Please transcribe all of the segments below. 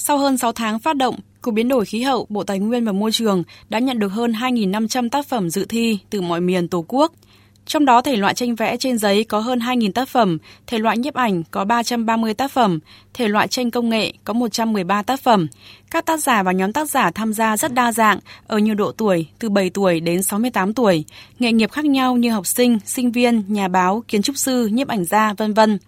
Sau hơn 6 tháng phát động, Cục Biến đổi Khí hậu, Bộ Tài nguyên và Môi trường đã nhận được hơn 2.500 tác phẩm dự thi từ mọi miền Tổ quốc. Trong đó thể loại tranh vẽ trên giấy có hơn 2.000 tác phẩm, thể loại nhiếp ảnh có 330 tác phẩm, thể loại tranh công nghệ có 113 tác phẩm. Các tác giả và nhóm tác giả tham gia rất đa dạng, ở nhiều độ tuổi, từ 7 tuổi đến 68 tuổi, nghệ nghiệp khác nhau như học sinh, sinh viên, nhà báo, kiến trúc sư, nhiếp ảnh gia, vân vân.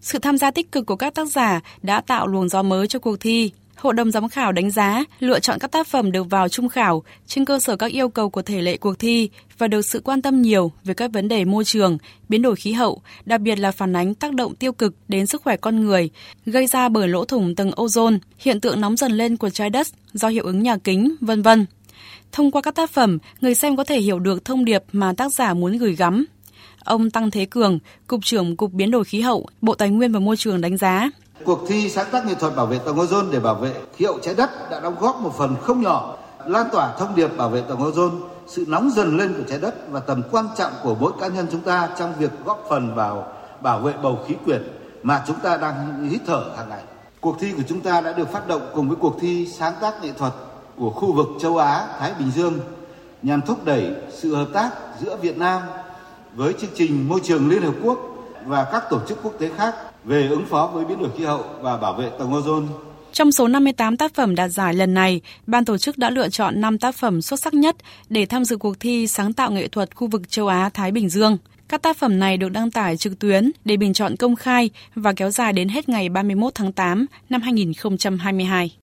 Sự tham gia tích cực của các tác giả đã tạo luồng gió mới cho cuộc thi, Hội đồng giám khảo đánh giá, lựa chọn các tác phẩm được vào trung khảo trên cơ sở các yêu cầu của thể lệ cuộc thi và được sự quan tâm nhiều về các vấn đề môi trường, biến đổi khí hậu, đặc biệt là phản ánh tác động tiêu cực đến sức khỏe con người, gây ra bởi lỗ thủng tầng ozone, hiện tượng nóng dần lên của trái đất do hiệu ứng nhà kính, vân vân. Thông qua các tác phẩm, người xem có thể hiểu được thông điệp mà tác giả muốn gửi gắm. Ông Tăng Thế Cường, Cục trưởng Cục Biến đổi Khí hậu, Bộ Tài nguyên và Môi trường đánh giá, Cuộc thi sáng tác nghệ thuật bảo vệ tầng ozone để bảo vệ khí hậu trái đất đã đóng góp một phần không nhỏ lan tỏa thông điệp bảo vệ tầng ozone, sự nóng dần lên của trái đất và tầm quan trọng của mỗi cá nhân chúng ta trong việc góp phần vào bảo vệ bầu khí quyển mà chúng ta đang hít thở hàng ngày. Cuộc thi của chúng ta đã được phát động cùng với cuộc thi sáng tác nghệ thuật của khu vực châu Á, Thái Bình Dương nhằm thúc đẩy sự hợp tác giữa Việt Nam với chương trình môi trường Liên Hợp Quốc và các tổ chức quốc tế khác về ứng phó với biến đổi khí hậu và bảo vệ tầng ozone. Trong số 58 tác phẩm đạt giải lần này, ban tổ chức đã lựa chọn 5 tác phẩm xuất sắc nhất để tham dự cuộc thi sáng tạo nghệ thuật khu vực châu Á Thái Bình Dương. Các tác phẩm này được đăng tải trực tuyến để bình chọn công khai và kéo dài đến hết ngày 31 tháng 8 năm 2022.